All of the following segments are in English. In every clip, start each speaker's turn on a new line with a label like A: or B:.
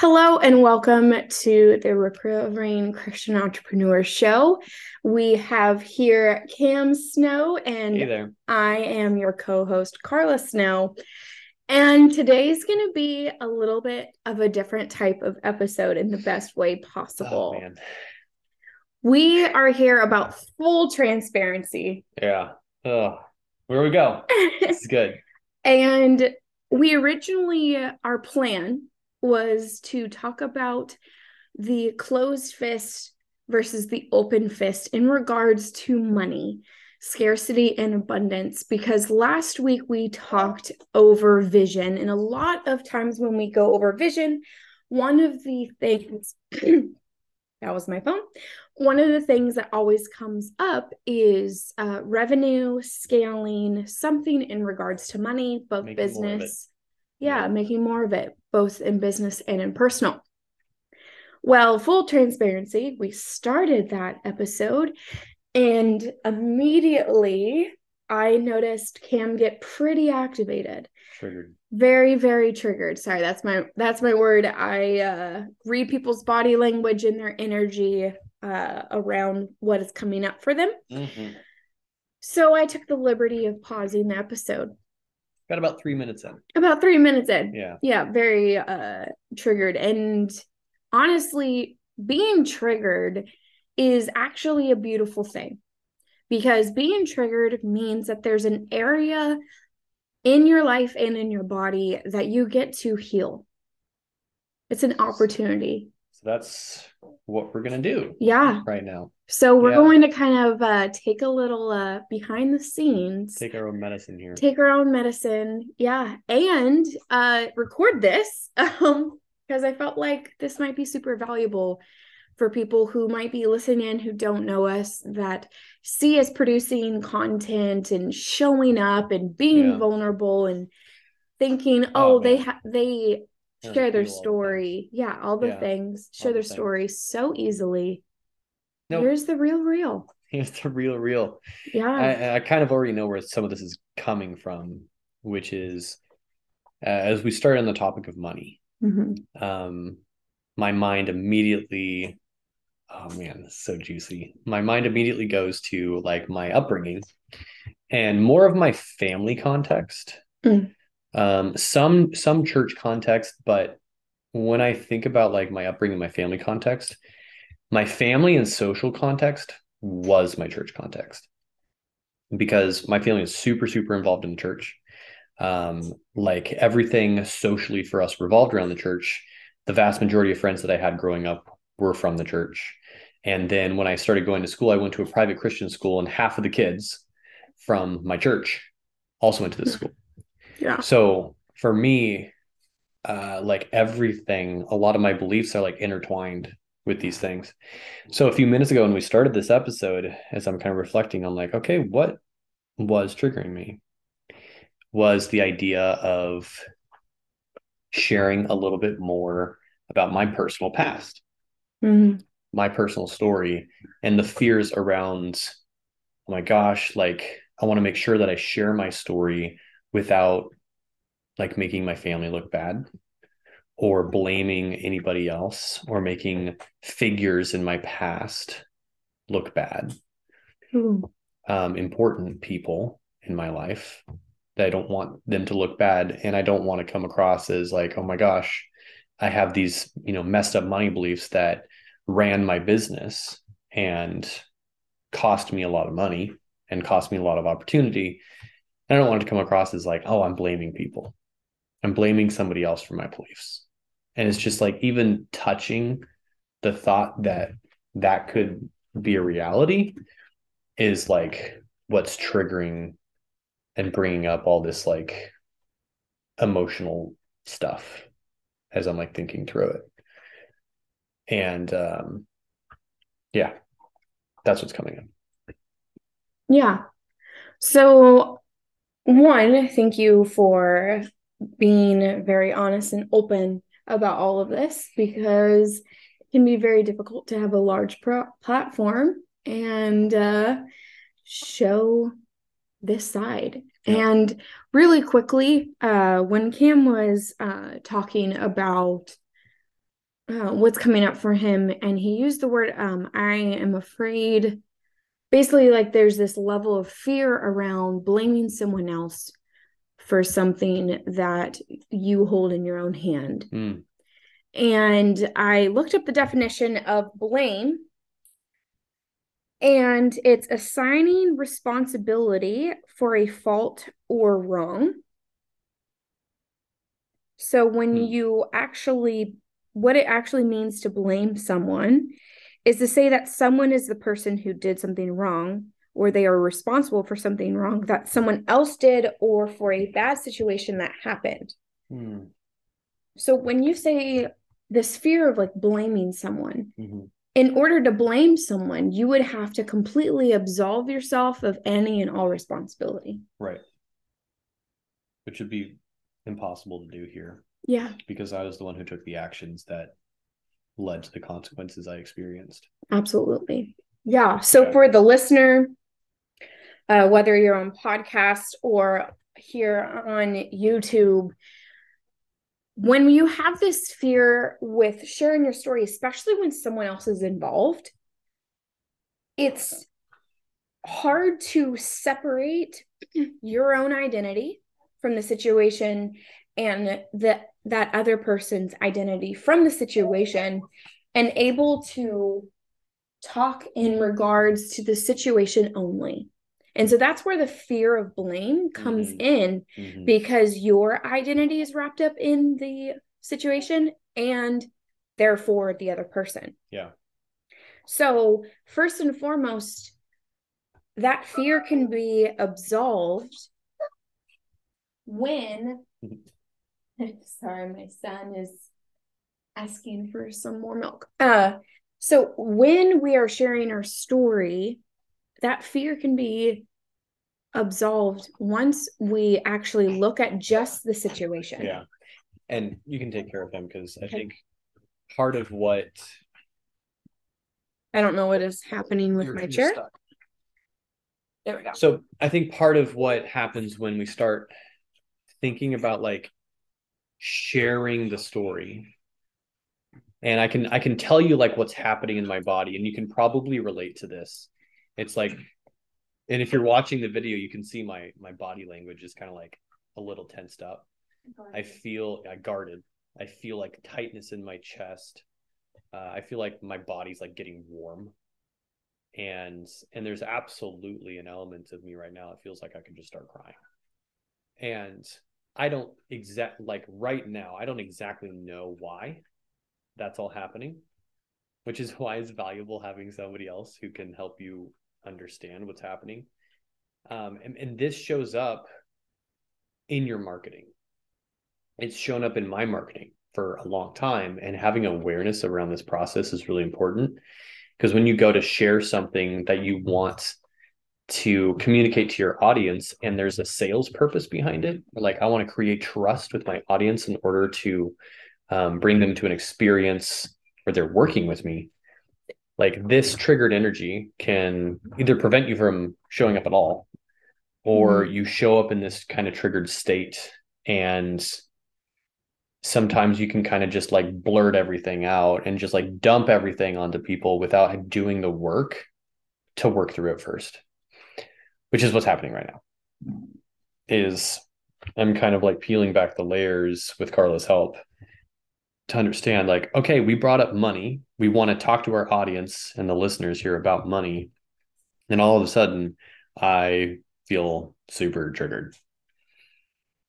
A: Hello and welcome to the Recovering Christian Entrepreneur Show. We have here Kam Snow and
B: Hey.
A: I am your co-host Karla Snow. And today's going to be a little bit of a different type of episode in the best way possible.
B: Oh
A: we are here about full transparency.
B: Yeah. Oh, where we go? This is good.
A: And we originally, our plan was to talk about the closed fist versus the open fist in regards to money, scarcity, and abundance. Because last week we talked over vision. And a lot of times when we go over vision, one of the things that was my phone. One of the things that always comes up is uh, revenue, scaling, something in regards to money, both
B: Making more of it.
A: business. Yeah, making more of it, both in business and in personal. Well, full transparency, we started that episode and immediately I noticed Kam get pretty activated
B: Triggered.
A: very very triggered sorry that's my that's my word i uh read people's body language and their energy uh around what is coming up for them
B: Mhm.
A: so i took the liberty of pausing the episode
B: Got about three minutes in.
A: about three minutes in
B: Yeah.
A: yeah very uh triggered and honestly being triggered is actually a beautiful thing because being triggered means that there's an area in your life and in your body that you get to heal it's an opportunity
B: So that's what we're gonna do
A: yeah
B: right now.
A: so we're
B: Yeah.
A: going to kind of uh take a little uh behind the scenes
B: Take our own medicine here.
A: take our own medicine yeah and uh record this um because i felt like this might be super valuable for people who might be listening in who don't know us that see us producing content and showing up and being
B: Yeah.
A: vulnerable and thinking
B: Oh,
A: oh, they ha- they share their
B: all the
A: story yeah all the
B: Yeah,
A: things share their
B: the things.
A: story so easily
B: No,
A: here's the real real
B: here's the real, real.
A: yeah
B: I, I kind of already know where some of this is coming from, which is uh, as we start on the topic of money.
A: Mhm.
B: um my mind immediately oh man this is so juicy my mind immediately goes to like my upbringing and more of my family context
A: Mm.
B: Um some some church context but when i think about like my upbringing my family context my family and social context was my church context. Because my family is super super involved in the church. Um like everything socially for us revolved around the church. The vast majority of friends that i had growing up were from the church. And then when i started going to school i went to a private christian school and half of the kids from my church also went to this school
A: yeah.
B: So for me uh like everything a lot of my beliefs are like intertwined with these things. So a few minutes ago when we started this episode as i'm kind of reflecting on like okay what was triggering me? Was the idea of sharing a little bit more about my personal past.
A: Mhm.
B: my personal story and the fears around oh my gosh like i want to make sure that i share my story without like making my family look bad or blaming anybody else or making figures in my past look bad
A: Ooh.
B: um, important people in my life that I don't want them to look bad. And I don't want to come across as like, oh my gosh, I have these, you know, messed up money beliefs that ran my business and cost me a lot of money and cost me a lot of opportunity. I don't want it to come across as like, oh, I'm blaming people. I'm blaming somebody else for my beliefs. And it's just like even touching the thought that that could be a reality is like what's triggering and bringing up all this like emotional stuff as I'm like thinking through it. And um yeah, that's what's coming up.
A: Yeah. So, one, thank you for being very honest and open about all of this because it can be very difficult to have a large pro- platform and uh, show this side.
B: Yeah.
A: And really quickly, uh, when Kam was uh, talking about uh, what's coming up for him and he used the word um i am afraid basically like there's this level of fear around blaming someone else for something that you hold in your own hand
B: Mm.
A: and i looked up the definition of blame and it's assigning responsibility for a fault or wrong so when
B: Hmm.
A: you actually what it actually means to blame someone is to say that someone is the person who did something wrong or they are responsible for something wrong that someone else did or for a bad situation that happened.
B: Mm.
A: So when you say this fear of like blaming someone,
B: Mhm.
A: in order to blame someone, you would have to completely absolve yourself of any and all responsibility.
B: Right. Which would be impossible to do here
A: Yeah,
B: because I was the one who took the actions that led to the consequences I experienced.
A: absolutely. Yeah. So
B: Yeah.
A: for the listener, uh, whether you're on podcast or here on YouTube, when you have this fear with sharing your story, especially when someone else is involved, it's hard to separate your own identity from the situation and that that other person's identity from the situation and able to talk in regards to the situation only. And so that's where the fear of blame comes
B: Mhm.
A: in
B: Mhm.
A: because your identity is wrapped up in the situation and therefore the other person.
B: Yeah.
A: So, first and foremost, that fear can be absolved when. Sorry, my son is asking for some more milk. Uh, so when we are sharing our story, that fear can be absolved once we actually look at just the situation.
B: Yeah. And you can take care of them because I think part of what
A: I don't know what is happening with
B: You're-
A: my
B: you're
A: chair.
B: stuck.
A: There we go.
B: So I think part of what happens when we start thinking about like sharing the story and I can I can tell you like what's happening in my body and you can probably relate to this. It's like and if you're watching the video you can see my my body language is kind of like a little tensed up. I feel uh, guarded. I feel like tightness in my chest. Uh, I feel like my body's like getting warm, and and there's absolutely an element of me right now. It feels like I could just start crying, and I don't exact like right now. I don't exactly know why that's all happening, which is why it's valuable having somebody else who can help you understand what's happening. Um, and, and this shows up in your marketing it's shown up in my marketing for a long time and having awareness around this process is really important because when you go to share something that you want to communicate to your audience and there's a sales purpose behind it. Like i want to create trust with my audience in order to um, bring them to an experience where they're working with me. Like this triggered energy can either prevent you from showing up at all or you show up in this kind of triggered state and sometimes you can kind of just like blurt everything out and just like dump everything onto people without doing the work to work through it first which is what's happening right now is i'm kind of like peeling back the layers with karla's help to understand like okay we brought up money we want to talk to our audience and the listeners here about money and all of a sudden i feel super triggered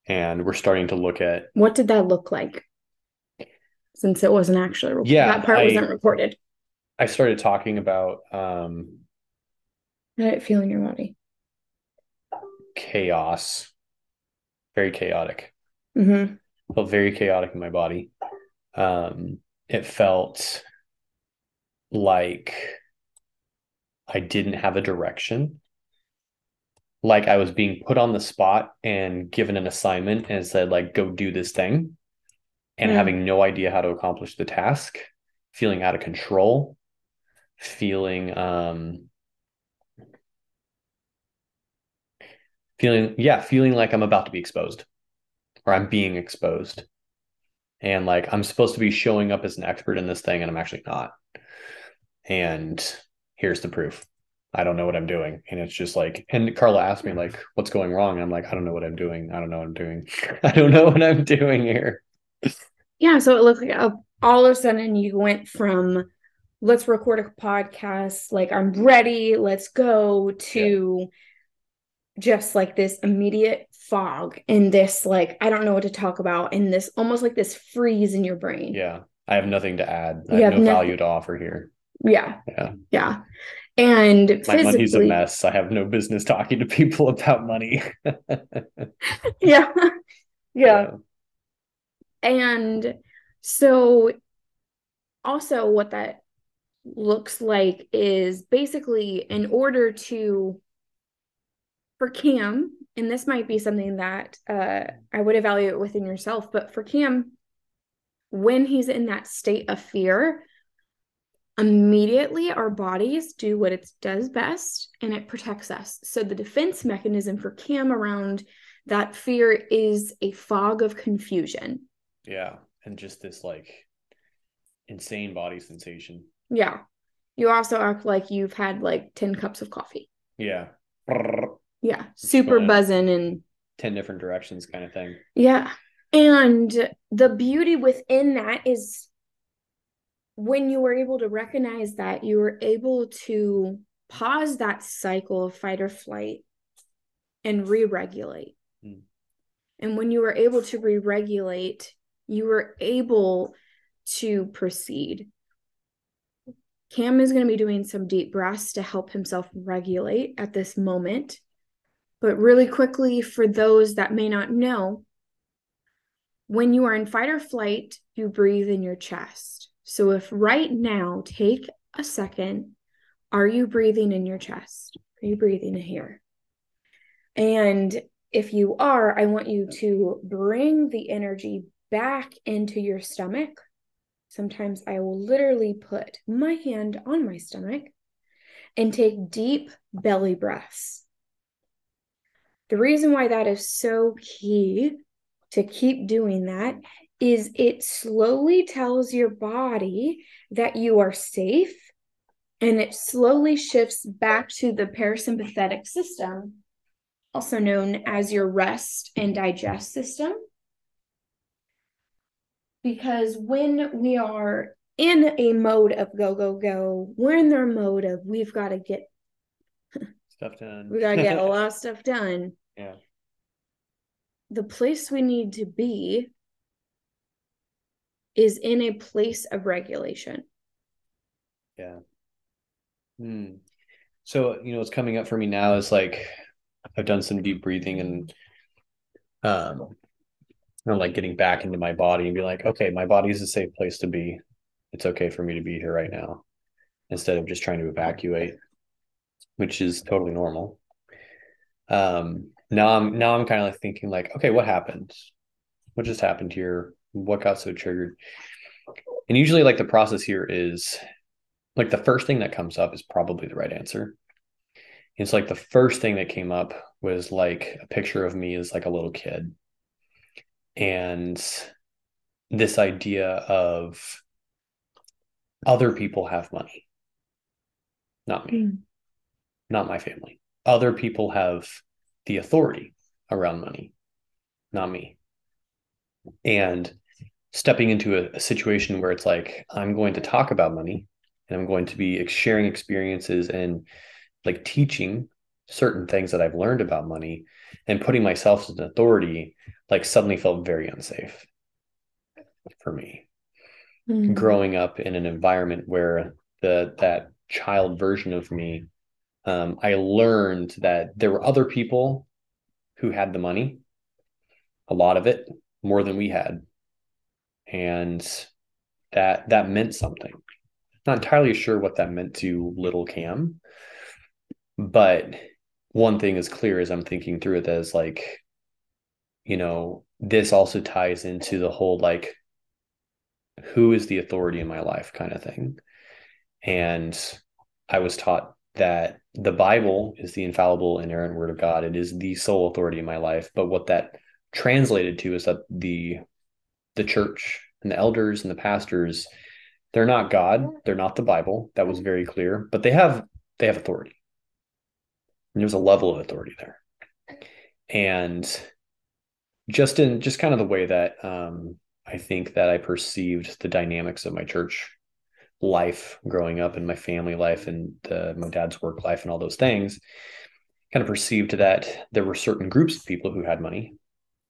B: and we're starting to look at
A: What did that look like? Since it wasn't actually recorded.
B: Yeah,
A: that part
B: I-
A: wasn't recorded.
B: i started talking about um
A: How did it feel in your body?
B: Chaos. Very chaotic.
A: Mm-hmm.
B: felt very chaotic in my body. Um it felt like i didn't have a direction. Like i was being put on the spot and given an assignment and said like go do this thing. And
A: Mm.
B: having no idea how to accomplish the task. Feeling out of control. Feeling um feeling yeah feeling like i'm about to be exposed or i'm being exposed and like I'm supposed to be showing up as an expert in this thing and I'm actually not. And here's the proof. I don't know what I'm doing. And it's just like, and Karla asked me, like, what's going wrong? I'm like, I don't know what I'm doing. I don't know what I'm doing. I don't know what I'm doing here.
A: Yeah. So it looked like a, all of a sudden you went from let's record a podcast, like I'm ready, let's go, to yeah. Just like this immediate fog and this, like, I don't know what to talk about, and this almost like this freeze in your brain.
B: Yeah. I have nothing to add. I you have, have no value to offer here.
A: Yeah.
B: Yeah.
A: Yeah. And
B: my money's a mess. I have no business talking to people about money.
A: yeah. yeah. Yeah. And so also what that looks like is basically in order to for Kam, and this might be something that uh, I would evaluate within yourself, but for Kam, when he's in that state of fear, immediately our bodies do what it does best and it protects us. So the defense mechanism for Kam around that fear is a fog of confusion.
B: Yeah. And just this like insane body sensation.
A: Yeah. You also act like you've had like 10 cups of coffee.
B: Yeah.
A: Yeah. Super buzzing and
B: 10 different directions kind of thing.
A: Yeah. And the beauty within that is when you were able to recognize that, you were able to pause that cycle of fight or flight and re regulate. Mm. And when you were able to re regulate, you were able to proceed. Kam is going to be doing some deep breaths to help himself regulate at this moment. But really quickly, for those that may not know, when you are in fight or flight, you breathe in your chest. So if right now, take a second, are you breathing in your chest? Are you breathing here? And if you are, I want you to bring the energy back into your stomach. Sometimes I will literally put my hand on my stomach and take deep belly breaths. The reason why that is so key to keep doing that is it slowly tells your body that you are safe and it slowly shifts back to the parasympathetic system, also known as your rest and digest system. Because when we are in a mode of go, go, go, we're in their mode of we've got to get
B: stuff done.
A: we got to get a lot of stuff done.
B: Yeah.
A: The place we need to be is in a place of regulation.
B: Yeah. Hmm. So, you know, what's coming up for me now is like I've done some deep breathing and um you know, like getting back into my body and be like, okay, my body is a safe place to be. It's okay for me to be here right now instead of just trying to evacuate, which is totally normal. Um now I'm now I'm kind of like thinking like, okay, what happened? What just happened here? what got so triggered and usually like the process here is like the first thing that comes up is probably the right answer it's like the first thing that came up was like a picture of me as like a little kid and this idea of other people have money not me mm. Not my family. Other people have the authority around money not me. And stepping into a, a, situation where it's like i'm going to talk about money and i'm going to be sharing experiences and like teaching certain things that i've learned about money and putting myself as an authority like suddenly felt very unsafe for me. Mm-hmm. growing up in an environment where the that child version of me um, i learned that there were other people who had the money a lot of it more than we had. And that that meant something. Not entirely sure what that meant to little kam but one thing is clear as i'm thinking through it as like you know this also ties into the whole like who is the authority in my life kind of thing. And i was taught that the bible is the infallible inerrant word of god it is the sole authority in my life but what that translated to is that the the church and the elders and the pastors, they're not God, they're not the Bible. That was very clear, but they have they have authority. And there's a level of authority there. And just in just kind of the way that um, I think that I perceived the dynamics of my church life growing up and my family life and the, my dad's work life and all those things kind of perceived that there were certain groups of people who had money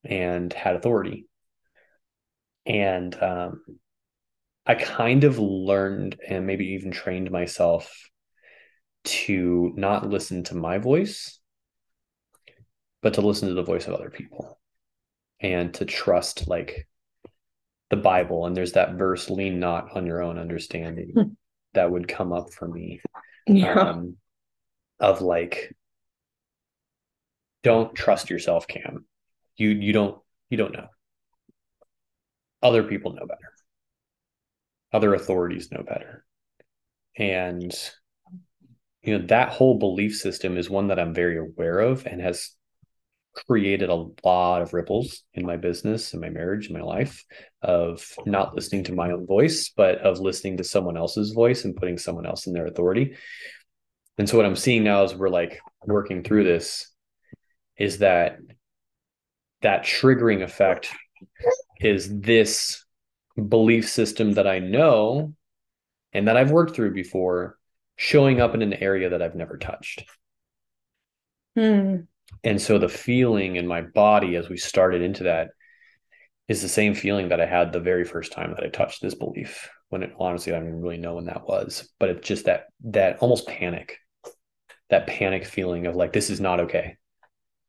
B: and had authority. And um, i kind of learned and maybe even trained myself to not listen to my voice but to listen to the voice of other people and to trust like the Bible, and there's that verse, lean not on your own understanding, hmm. that would come up for me. Yeah. Um, of like, don't trust yourself, Kam. You you don't you don't know. Other people know better. Other authorities know better. And you know, that whole belief system is one that I'm very aware of and has created a lot of ripples in my business and my marriage and my life of not listening to my own voice but of listening to someone else's voice and putting someone else in their authority. And so what i'm seeing now as we're like working through this is that that triggering effect is this belief system that i know and that i've worked through before showing up in an area that i've never touched.
A: Hmm
B: and so the feeling in my body as we started into that is the same feeling that I had the very first time that I touched this belief. When it honestly, I don't really know when that was, but it's just that that almost panic, that panic feeling of like this is not okay.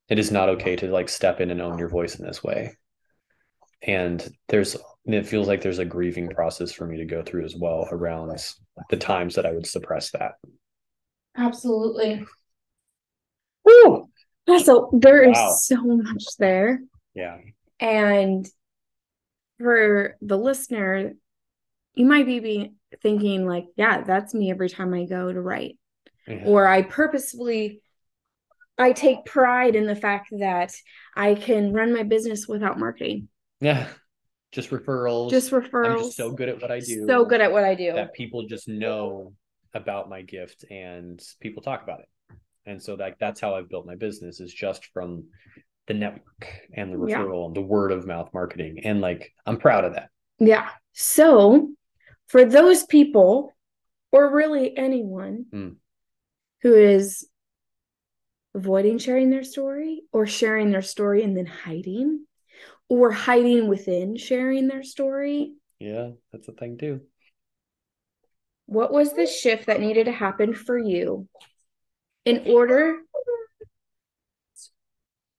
B: It is not okay to like step in and own your voice in this way. And there's it feels like there's a grieving process for me to go through as well around the times that I would suppress that.
A: Absolutely. Woo! So there wow. is so much there.
B: Yeah.
A: And for the listener, you might be, be thinking, like, yeah, that's me every time I go to write. Or I purposefully I take pride in the fact that I can run my business without marketing.
B: Yeah. Just referrals.
A: Just referrals. I'm
B: just so good at what I do.
A: So good at what I do.
B: That people just know about my gift and people talk about it and so like that's how i've built my business is just from the network and the referral yeah. and the word of mouth marketing and like i'm proud of that
A: yeah so for those people or really anyone
B: mm.
A: who is avoiding sharing their story or sharing their story and then hiding or hiding within sharing their story
B: yeah that's a thing too
A: what was the shift that needed to happen for you in order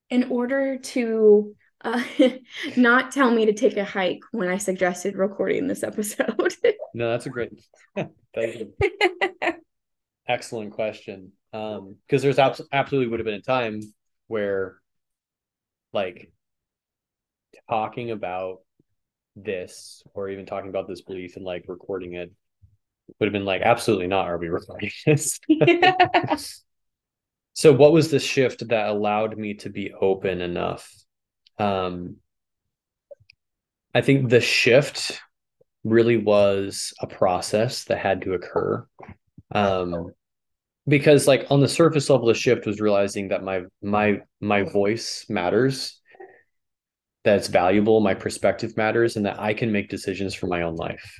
A: in order to uh, not tell me to take a hike when I suggested recording this episode.
B: no, that's a great. Thank you. Excellent question. Um, because there's abs- absolutely would have been a time where, like, talking about this or even talking about this belief and like recording it would have been like absolutely not are we recording this so what was the shift that allowed me to be open enough? Um i think the shift really was a process that had to occur. Um because like on the surface level the shift was realizing that my my my voice matters that it's valuable my perspective matters and that i can make decisions for my own life.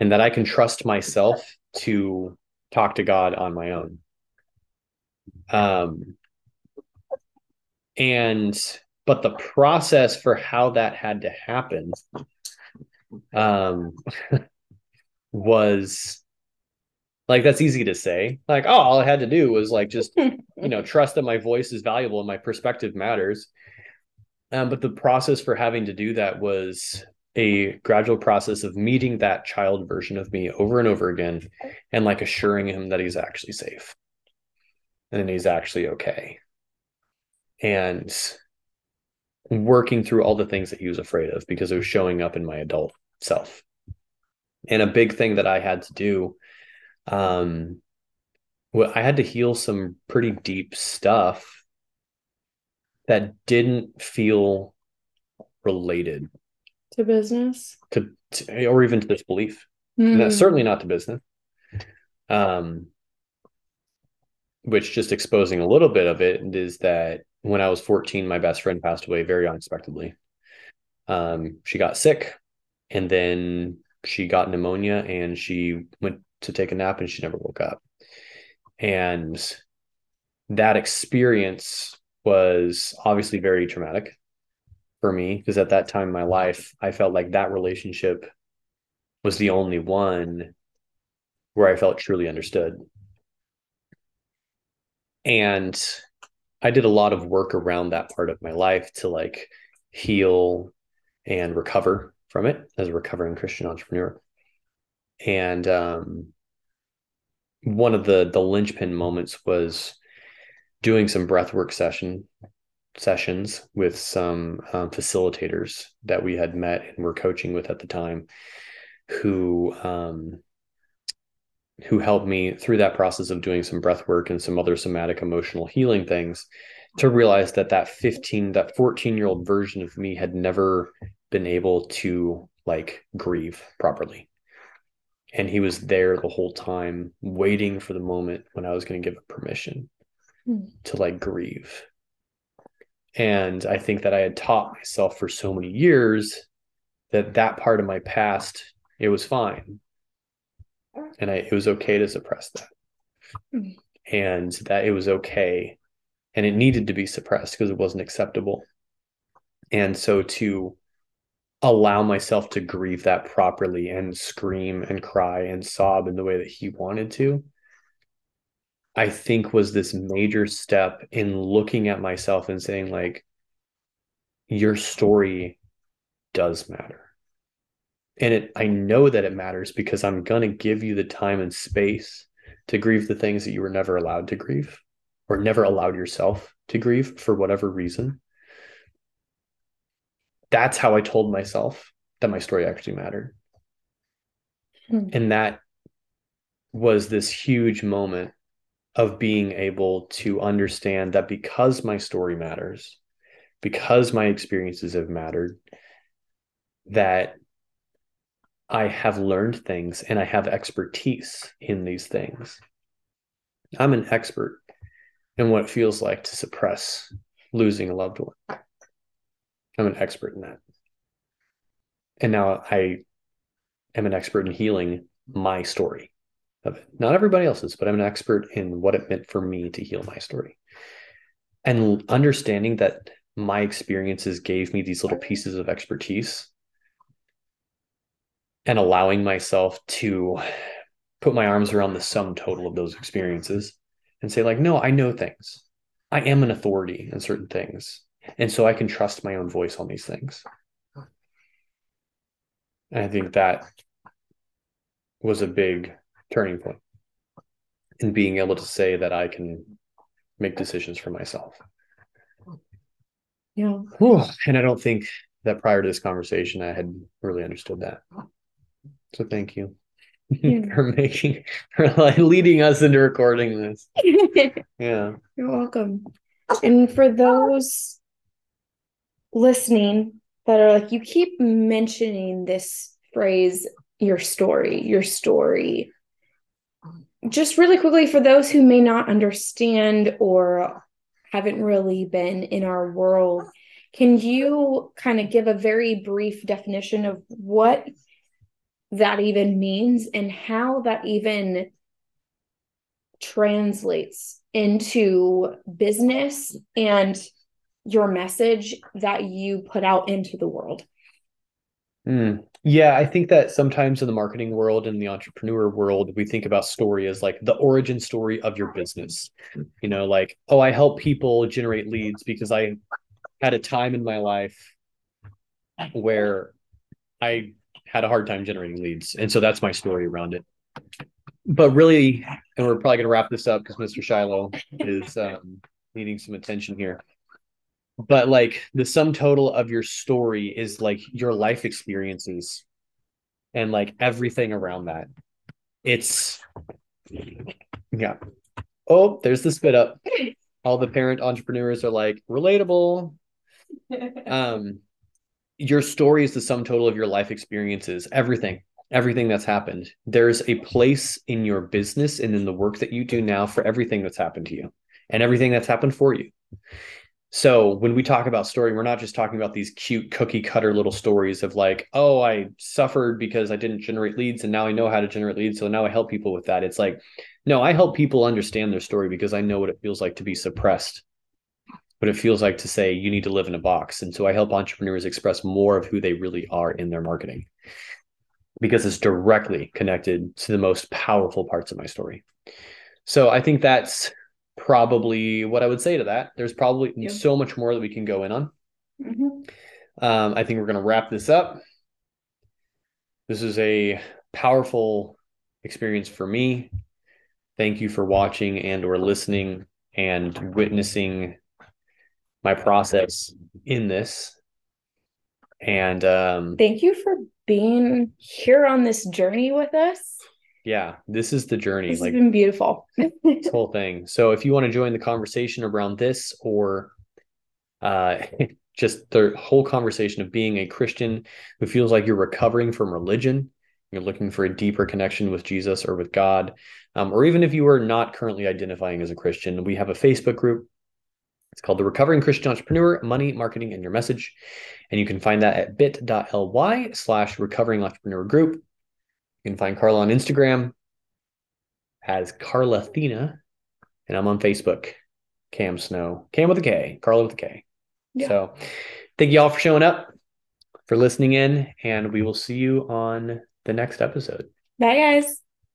B: And that i can trust myself to talk to god on my own um, and but the process for how that had to happen um, was like that's easy to say. Like oh all i had to do was like just you know trust that my voice is valuable and my perspective matters. Um, but the process for having to do that was a gradual process of meeting that child version of me over and over again and like assuring him that he's actually safe and he's actually okay. And working through all the things that he was afraid of because it was showing up in my adult self. And a big thing that I had to do, um, well, I had to heal some pretty deep stuff that didn't feel related
A: to business
B: to, to or even to this belief. Mm. And that's certainly not to business. Um, which just exposing a little bit of it is that when I was 14, my best friend passed away very unexpectedly. Um, she got sick and then she got pneumonia and she went to take a nap and she never woke up. And that experience was obviously very traumatic for me because at that time in my life, I felt like that relationship was the only one where I felt truly understood. And I did a lot of work around that part of my life to like heal and recover from it as a recovering Christian entrepreneur. And um, one of the the linchpin moments was doing some breathwork session sessions with some um, facilitators that we had met and were coaching with at the time, who um, who helped me through that process of doing some breath work and some other somatic emotional healing things to realize that that 15 that 14 year old version of me had never been able to like grieve properly. And he was there the whole time waiting for the moment when i was going to give permission mm. to like grieve. And i think that i had taught myself for so many years that that part of my past it was fine and I, it was okay to suppress that. And that it was okay. And it needed to be suppressed because it wasn't acceptable. And so to allow myself to grieve that properly and scream and cry and sob in the way that he wanted to i think was this major step in looking at myself and saying like your story does matter and it i know that it matters because i'm going to give you the time and space to grieve the things that you were never allowed to grieve or never allowed yourself to grieve for whatever reason that's how i told myself that my story actually mattered hmm. and that was this huge moment of being able to understand that because my story matters because my experiences have mattered that I have learned things and I have expertise in these things. I'm an expert in what it feels like to suppress losing a loved one. I'm an expert in that. And now I am an expert in healing my story of it. Not everybody else's, but I'm an expert in what it meant for me to heal my story. And understanding that my experiences gave me these little pieces of expertise and allowing myself to put my arms around the sum total of those experiences and say like no i know things. I am an authority in certain things. And so i can trust my own voice on these things. And i think that was a big turning point in being able to say that i can make decisions for myself.
A: Yeah.
B: And i don't think that prior to this conversation i had really understood that so thank you yeah. for making for like leading us into recording this. yeah.
A: You're welcome. And for those listening that are like, you keep mentioning this phrase, your story, your story. Just really quickly, for those who may not understand or haven't really been in our world, can you kind of give a very brief definition of what that even means and how that even translates into business and your message that you put out into the world.
B: Mm. Yeah, I think that sometimes in the marketing world and the entrepreneur world, we think about story as like the origin story of your business. You know, like, oh, I help people generate leads because I had a time in my life where I had a hard time generating leads. And so that's my story around it. But really, and we're probably going to wrap this up because Mr. Shiloh is um, needing some attention here. But like the sum total of your story is like your life experiences and like everything around that. It's, yeah. Oh, there's the spit up. All the parent entrepreneurs are like relatable. Um, your story is the sum total of your life experiences, everything, everything that's happened. There's a place in your business and in the work that you do now for everything that's happened to you and everything that's happened for you. So when we talk about story, we're not just talking about these cute cookie cutter little stories of like, oh, I suffered because I didn't generate leads and now I know how to generate leads. So now I help people with that. It's like, no, I help people understand their story because I know what it feels like to be suppressed, what it feels like to say you need to live in a box. And so I help entrepreneurs express more of who they really are in their marketing because it's directly connected to the most powerful parts of my story. So I think that's probably what I would say to that. There's probably yep. so much more that we can go in on. Mm-hmm. Um, I think we're going to wrap this up. This is a powerful experience for me. Thank you for watching and or listening and witnessing my process in this. And um,
A: thank you for being here on this journey with us.
B: Yeah this is the journey
A: this like has been beautiful.
B: this whole thing. So if you want to join the conversation around this or uh just the whole conversation of being a christian who feels like you're recovering from religion you're looking for a deeper connection with jesus or with god um, or even if you are not currently identifying as a christian we have a facebook group it's called the recovering christian entrepreneur money marketing and your message and you can find that at bit.ly slash recovering entrepreneur group you can find Karla on Instagram as Karla Athena, and I'm on Facebook, Kam Snow, Kam with a K, Karla with a K. Yeah. So thank you all for showing up, for listening in, and we will see you on the next episode.
A: Bye, guys.